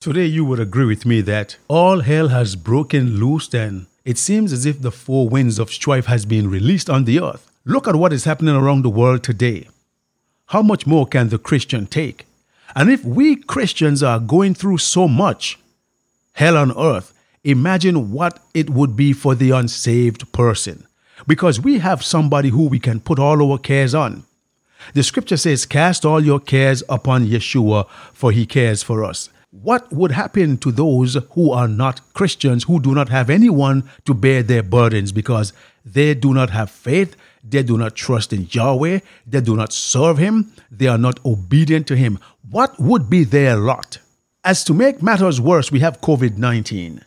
Today, you would agree with me that all hell has broken loose and it seems as if the four winds of strife has been released on the earth. Look at what is happening around the world today. How much more can the Christian take? And if we Christians are going through so much hell on earth, imagine what it would be for the unsaved person. Because we have somebody who we can put all our cares on. The scripture says, Cast all your cares upon Yeshua, for he cares for us. What would happen to those who are not Christians, who do not have anyone to bear their burdens because they do not have faith, they do not trust in Yahweh, they do not serve Him, they are not obedient to Him? What would be their lot? As to make matters worse, we have COVID 19.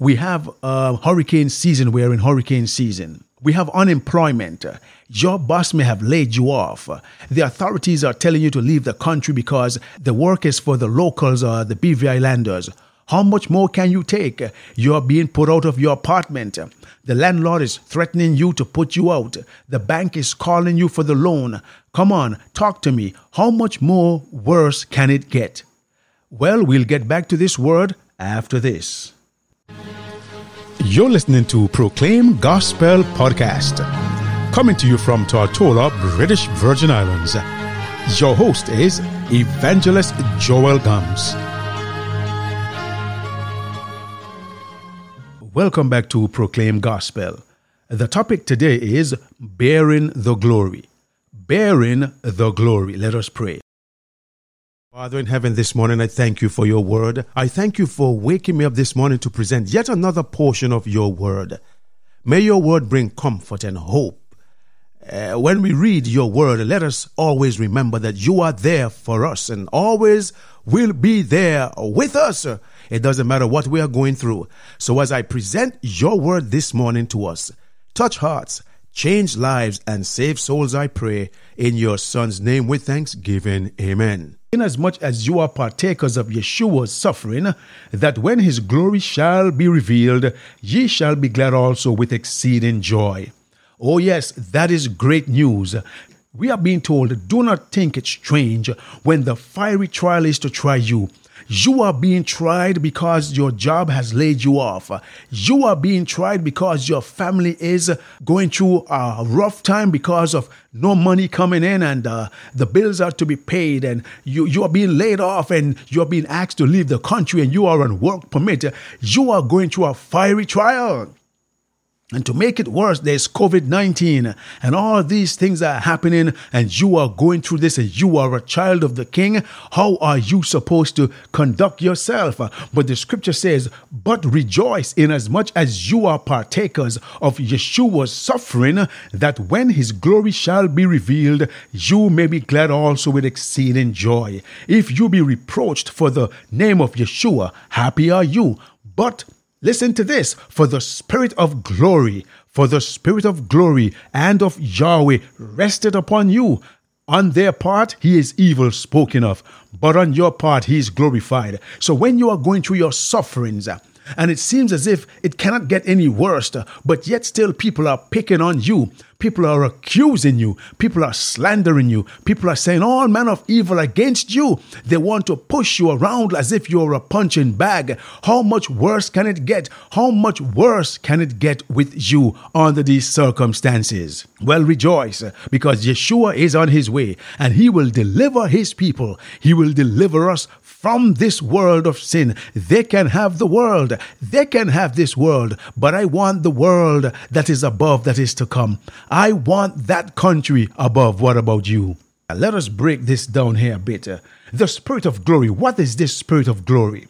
We have uh, hurricane season, we're in hurricane season. We have unemployment. Your boss may have laid you off. The authorities are telling you to leave the country because the work is for the locals or the BVI Islanders. How much more can you take? You are being put out of your apartment. The landlord is threatening you to put you out. The bank is calling you for the loan. Come on, talk to me. How much more worse can it get? Well, we'll get back to this word after this. You're listening to Proclaim Gospel Podcast, coming to you from Tortola, British Virgin Islands. Your host is Evangelist Joel Gums. Welcome back to Proclaim Gospel. The topic today is Bearing the Glory. Bearing the Glory. Let us pray. Father in heaven, this morning I thank you for your word. I thank you for waking me up this morning to present yet another portion of your word. May your word bring comfort and hope. Uh, when we read your word, let us always remember that you are there for us and always will be there with us. It doesn't matter what we are going through. So as I present your word this morning to us, touch hearts, change lives, and save souls, I pray in your son's name with thanksgiving. Amen inasmuch as you are partakers of Yeshua's suffering, that when his glory shall be revealed, ye shall be glad also with exceeding joy. Oh, yes, that is great news. We are being told, do not think it strange when the fiery trial is to try you you are being tried because your job has laid you off. You are being tried because your family is going through a rough time because of no money coming in and uh, the bills are to be paid and you, you are being laid off and you are being asked to leave the country and you are on work permit. You are going through a fiery trial. And to make it worse, there's COVID 19, and all these things are happening, and you are going through this, and you are a child of the king. How are you supposed to conduct yourself? But the scripture says, But rejoice inasmuch as you are partakers of Yeshua's suffering, that when his glory shall be revealed, you may be glad also with exceeding joy. If you be reproached for the name of Yeshua, happy are you. But Listen to this for the Spirit of glory, for the Spirit of glory and of Yahweh rested upon you. On their part, he is evil spoken of, but on your part, he is glorified. So when you are going through your sufferings, and it seems as if it cannot get any worse, but yet still people are picking on you. People are accusing you. People are slandering you. People are saying all manner of evil against you. They want to push you around as if you're a punching bag. How much worse can it get? How much worse can it get with you under these circumstances? Well, rejoice because Yeshua is on his way and he will deliver his people. He will deliver us from this world of sin. They can have the world. They can have this world, but I want the world that is above that is to come. I want that country above. What about you? Let us break this down here a bit. Uh, the Spirit of glory. What is this Spirit of glory?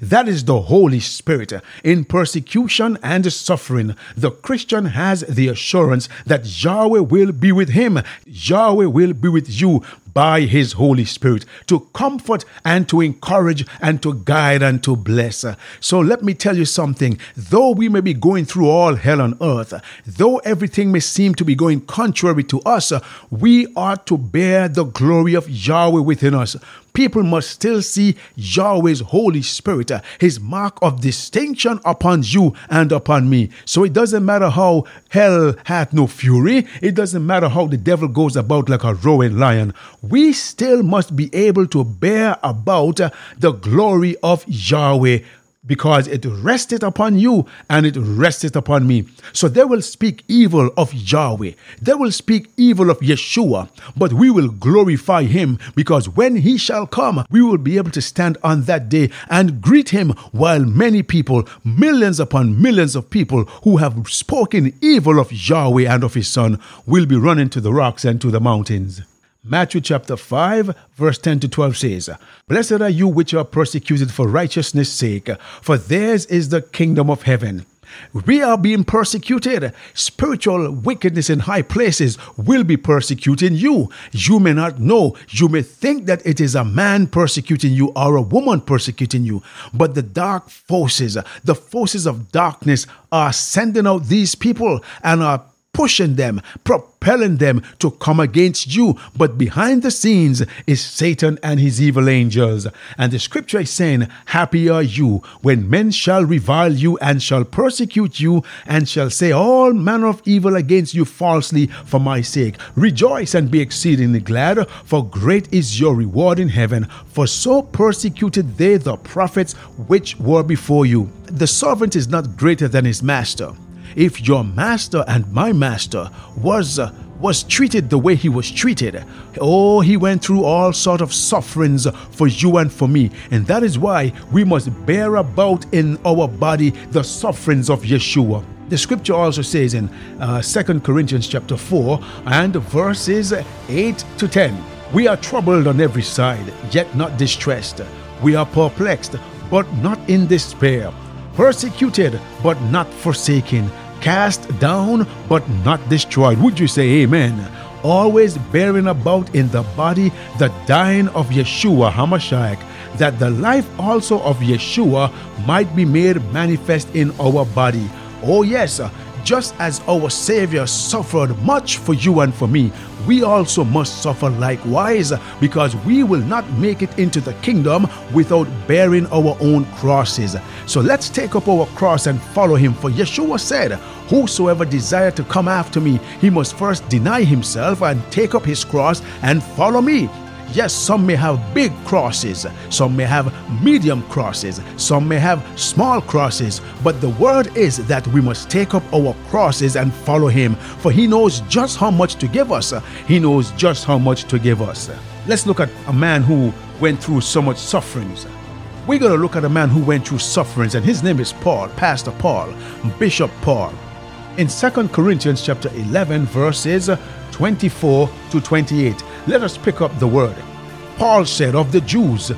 That is the Holy Spirit. Uh, in persecution and suffering, the Christian has the assurance that Yahweh will be with him. Yahweh will be with you by his Holy Spirit to comfort and to encourage and to guide and to bless. So let me tell you something. Though we may be going through all hell on earth, though everything may seem to be going contrary to us, we are to bear the glory of Yahweh within us people must still see Yahweh's Holy Spirit, his mark of distinction upon you and upon me. So it doesn't matter how hell hath no fury, it doesn't matter how the devil goes about like a roaring lion. We still must be able to bear about the glory of Yahweh because it rested upon you and it rested upon me. So they will speak evil of Yahweh. They will speak evil of Yeshua, but we will glorify him because when he shall come, we will be able to stand on that day and greet him while many people, millions upon millions of people who have spoken evil of Yahweh and of his son, will be running to the rocks and to the mountains. Matthew chapter 5, verse 10 to 12 says, Blessed are you which are persecuted for righteousness' sake, for theirs is the kingdom of heaven. We are being persecuted. Spiritual wickedness in high places will be persecuting you. You may not know. You may think that it is a man persecuting you or a woman persecuting you. But the dark forces, the forces of darkness, are sending out these people and are pushing them, propelling them to come against you. But behind the scenes is Satan and his evil angels. And the scripture is saying, Happy are you when men shall revile you and shall persecute you and shall say all manner of evil against you falsely for my sake. Rejoice and be exceedingly glad, for great is your reward in heaven. For so persecuted they the prophets which were before you. The servant is not greater than his master if your master and my master was uh, was treated the way he was treated oh he went through all sort of sufferings for you and for me. And that is why we must bear about in our body the sufferings of yeshua. The scripture also says in uh, 2 corinthians chapter 4 and verses 8 to 10 we are troubled on every side yet not distressed. We are perplexed but not in despair. Persecuted but not forsaken, cast down but not destroyed. Would you say amen? Always bearing about in the body the dying of Yeshua HaMashiach, that the life also of Yeshua might be made manifest in our body. Oh, yes, just as our Savior suffered much for you and for me, we also must suffer likewise, because we will not make it into the kingdom without bearing our own crosses. So let's take up our cross and follow him. For Yeshua said, Whosoever desire to come after me, he must first deny himself and take up his cross and follow me. Yes, some may have big crosses, some may have medium crosses, some may have small crosses, but the word is that we must take up our crosses and follow Him, for He knows just how much to give us. He knows just how much to give us. Let's look at a man who went through so much sufferings. We're going to look at a man who went through sufferings, and his name is Paul, Pastor Paul, Bishop Paul. In 2 Corinthians chapter 11, verses 24 to 28, let us pick up the word. Paul said of the Jews,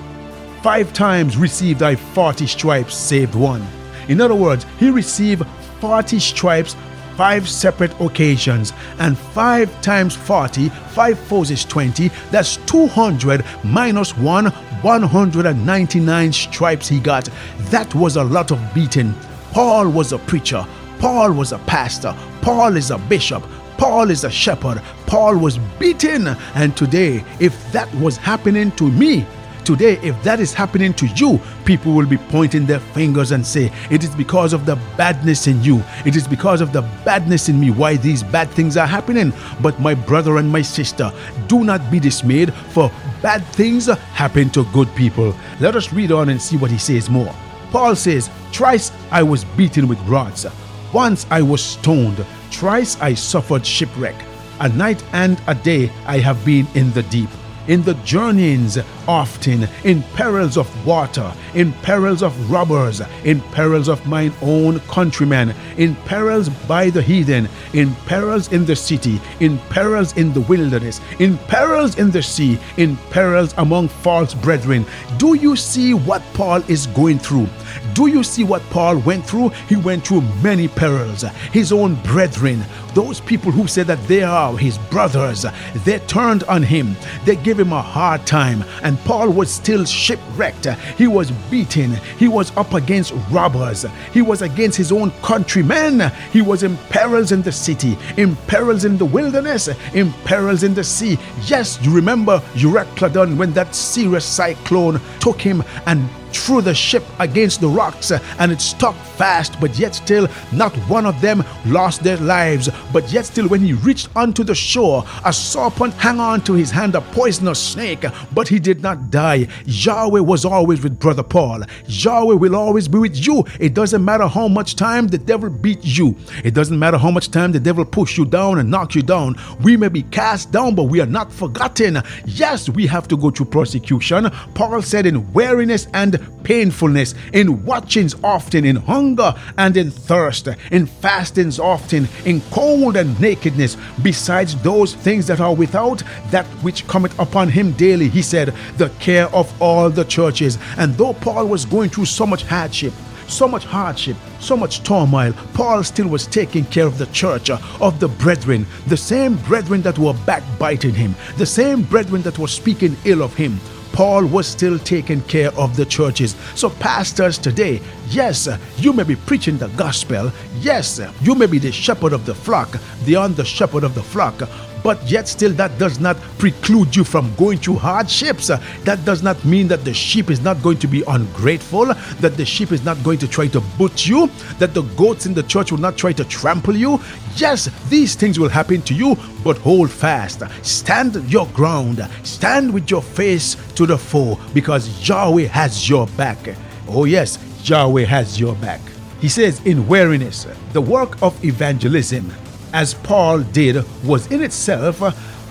Five times received I forty stripes, saved one. In other words, he received forty stripes five separate occasions, and five times 40, five fours is 20, that's 200 minus one, 199 stripes he got. That was a lot of beating. Paul was a preacher, Paul was a pastor, Paul is a bishop, Paul is a shepherd. Paul was beaten. And today, if that was happening to me, today, if that is happening to you, people will be pointing their fingers and say, It is because of the badness in you. It is because of the badness in me why these bad things are happening. But my brother and my sister, do not be dismayed, for bad things happen to good people. Let us read on and see what he says more. Paul says, Thrice I was beaten with rods, once I was stoned. Thrice I suffered shipwreck. A night and a day I have been in the deep in the journeyings often, in perils of water, in perils of robbers, in perils of mine own countrymen, in perils by the heathen, in perils in the city, in perils in the wilderness, in perils in the sea, in perils among false brethren. Do you see what Paul is going through? Do you see what Paul went through? He went through many perils. His own brethren, those people who said that they are his brothers, they turned on him. They gave him a hard time. And Paul was still shipwrecked. He was beaten. He was up against robbers. He was against his own countrymen. He was in perils in the city, in perils in the wilderness, in perils in the sea. Yes, you remember Euroclydon when that serious cyclone took him and threw the ship against the rocks and it stuck fast, but yet still not one of them lost their lives. But yet still, when he reached unto the shore, a serpent hung on to his hand, a poisonous snake, but he did not die. Yahweh was always with Brother Paul. Yahweh will always be with you. It doesn't matter how much time the devil beat you. It doesn't matter how much time the devil push you down and knock you down. We may be cast down, but we are not forgotten. Yes, we have to go through persecution. Paul said in weariness and painfulness, in watchings often, in hunger and in thirst, in fastings often, in cold and nakedness, besides those things that are without, that which cometh upon him daily. He said, the care of all the churches. And though Paul was going through so much hardship, so much hardship, so much turmoil, Paul still was taking care of the church, uh, of the brethren, the same brethren that were backbiting him, the same brethren that were speaking ill of him. Paul was still taking care of the churches. So, pastors today, yes, you may be preaching the gospel. Yes, you may be the shepherd of the flock, the under shepherd of the flock but yet still that does not preclude you from going through hardships. That does not mean that the sheep is not going to be ungrateful, that the sheep is not going to try to butch you, that the goats in the church will not try to trample you. Yes, these things will happen to you, but hold fast. Stand your ground. Stand with your face to the foe because Yahweh has your back. Oh, yes, Yahweh has your back. He says in weariness, the work of evangelism as Paul did, was in itself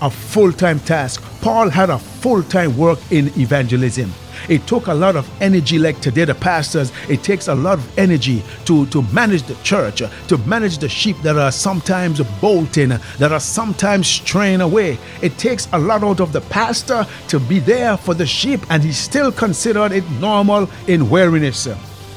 a full time task. Paul had a full time work in evangelism. It took a lot of energy, like today, the pastors, it takes a lot of energy to, to manage the church, to manage the sheep that are sometimes bolting, that are sometimes straying away. It takes a lot out of the pastor to be there for the sheep, and he still considered it normal in weariness.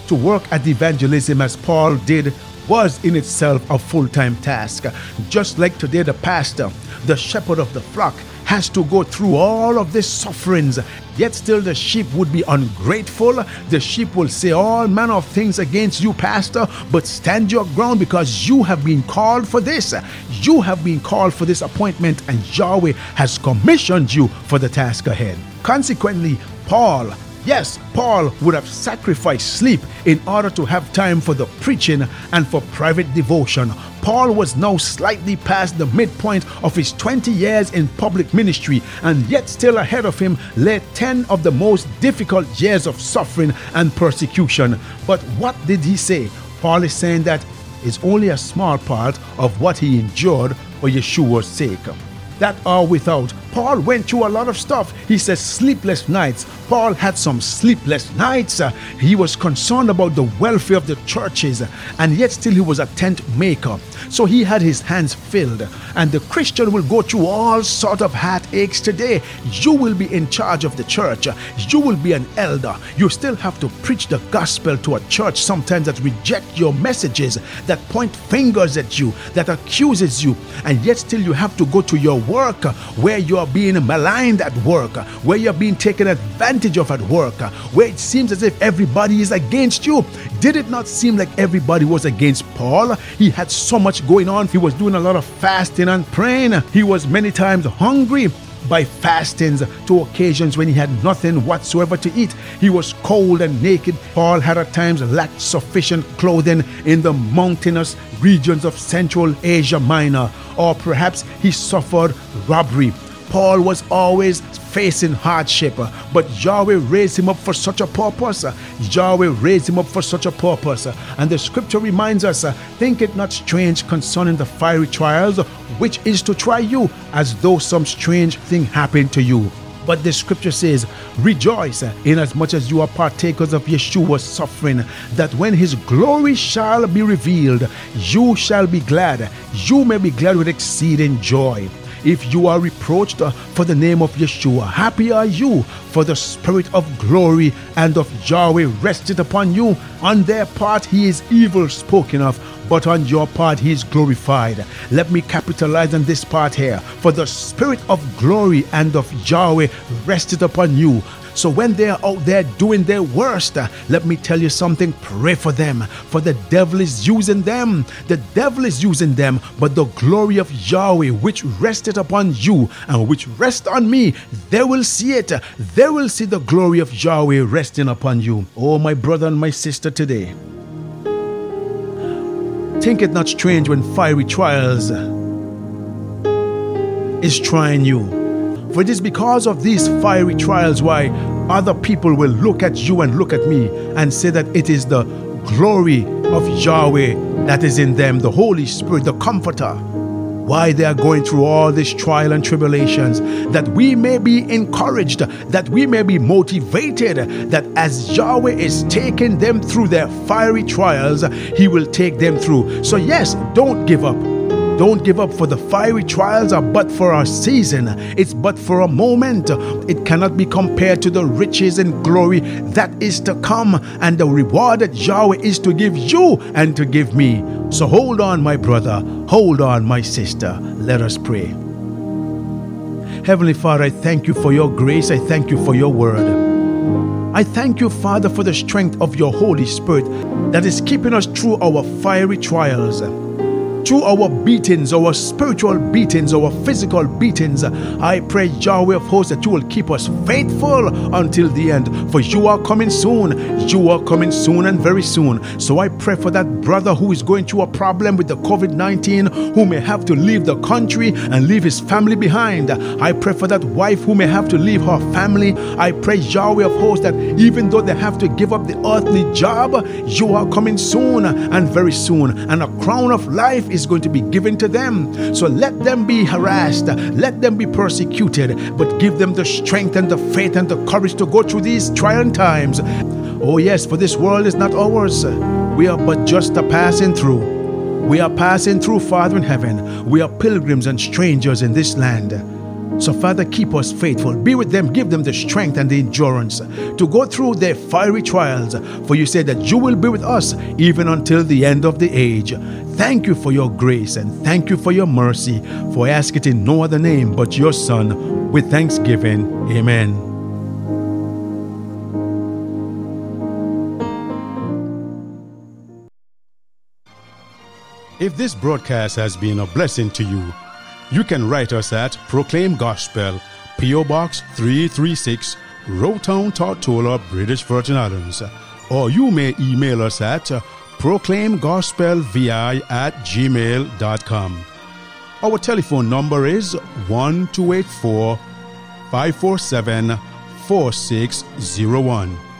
To work at evangelism as Paul did was in itself a full time task. Just like today, the pastor, the shepherd of the flock, has to go through all of these sufferings, yet still the sheep would be ungrateful. The sheep will say all manner of things against you, Pastor, but stand your ground because you have been called for this. You have been called for this appointment, and Yahweh has commissioned you for the task ahead. Consequently, Paul Yes, Paul would have sacrificed sleep in order to have time for the preaching and for private devotion. Paul was now slightly past the midpoint of his 20 years in public ministry, and yet still ahead of him lay 10 of the most difficult years of suffering and persecution. But what did he say? Paul is saying that is only a small part of what he endured for Yeshua's sake that are without. Paul went through a lot of stuff. He says sleepless nights. Paul had some sleepless nights. Uh, he was concerned about the welfare of the churches, and yet still he was a tent maker. So he had his hands filled. And the Christian will go through all sort of heartaches today. You will be in charge of the church. You will be an elder. You still have to preach the gospel to a church sometimes that reject your messages, that point fingers at you, that accuses you, and yet still you have to go to your work where you are being maligned at work, where you're being taken advantage of at work, where it seems as if everybody is against you. Did it not seem like everybody was against Paul? He had so much going on. He was doing a lot of fasting and praying. He was many times hungry by fastings to occasions when he had nothing whatsoever to eat. He was cold and naked. Paul had at times lacked sufficient clothing in the mountainous regions of Central Asia Minor, or perhaps he suffered robbery. Paul was always facing hardship, uh, but Yahweh raised him up for such a purpose. Yahweh raised him up for such a purpose. And the scripture reminds us uh, think it not strange concerning the fiery trials, which is to try you, as though some strange thing happened to you. But the scripture says, Rejoice uh, inasmuch as you are partakers of Yeshua's suffering, that when his glory shall be revealed, you shall be glad. You may be glad with exceeding joy if you are reproached uh, for the name of Yeshua. Happy are you, for the spirit of glory and of Yahweh rested upon you. On their part, he is evil spoken of, but on your part, he is glorified. Let me capitalize on this part here. For the spirit of glory and of Yahweh rested upon you So when they are out there doing their worst, uh, let me tell you something pray for them, for the devil is using them. The devil is using them, but the glory of Yahweh, which rested upon you and which rest on me, they will see it. They will see the glory of Yahweh resting upon you. Oh, my brother and my sister, today. Think it not strange when fiery trials is trying you. For it is because of these fiery trials why other people will look at you and look at me and say that it is the glory of Yahweh that is in them, the Holy Spirit, the Comforter. Why they are going through all this trial and tribulations, that we may be encouraged, that we may be motivated, that as Yahweh is taking them through their fiery trials, He will take them through. So, yes, don't give up. Don't give up, for the fiery trials are but for a season. It's but for a moment. It cannot be compared to the riches and glory that is to come, and the reward that Yahweh is to give you and to give me. So hold on, my brother. Hold on, my sister. Let us pray. Heavenly Father, I thank you for your grace. I thank you for your word. I thank you, Father, for the strength of your Holy Spirit that is keeping us through our fiery trials through our beatings, our spiritual beatings, our physical beatings. I pray, Yahweh of hosts, that you will keep us faithful until the end. For you are coming soon. You are coming soon and very soon. So I pray for that brother who is going through a problem with the COVID 19, who may have to leave the country and leave his family behind. I pray for that wife who may have to leave her family. I pray, Yahweh of hosts, that even though they have to give up the earthly job, you are coming soon and very soon. And a crown of life is going to be given to them. So let them be harassed, let them be persecuted, but give them the strength and the faith and the courage to go through these trying times. Oh, yes, for this world is not ours. We are but just a passing through. We are passing through, Father in heaven. We are pilgrims and strangers in this land. So, Father, keep us faithful. Be with them. Give them the strength and the endurance to go through their fiery trials. For you said that you will be with us even until the end of the age. Thank you for your grace and thank you for your mercy. For I ask it in no other name but your Son with thanksgiving. Amen. If this broadcast has been a blessing to you, you can write us at Proclaim Gospel, P.O. Box 336, Road Town, Tortola, British Virgin Islands. Or you may email us at proclaimgospelvi at gmail.com. Our telephone number is 1284 547 4601.